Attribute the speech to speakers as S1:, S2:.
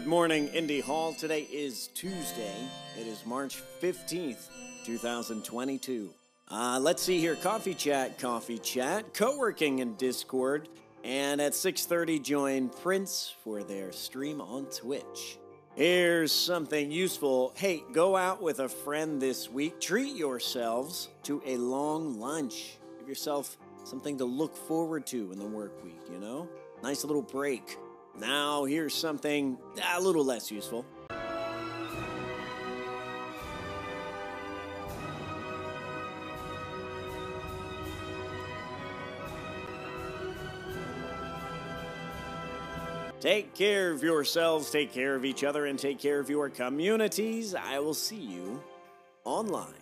S1: Good morning, Indy Hall. Today is Tuesday. It is March 15th, 2022. Uh, let's see here. Coffee chat, coffee chat, co-working in Discord, and at 6:30 join Prince for their stream on Twitch. Here's something useful. Hey, go out with a friend this week. Treat yourselves to a long lunch. Give yourself something to look forward to in the work week, you know? Nice little break. Now, here's something a little less useful. Take care of yourselves, take care of each other, and take care of your communities. I will see you online.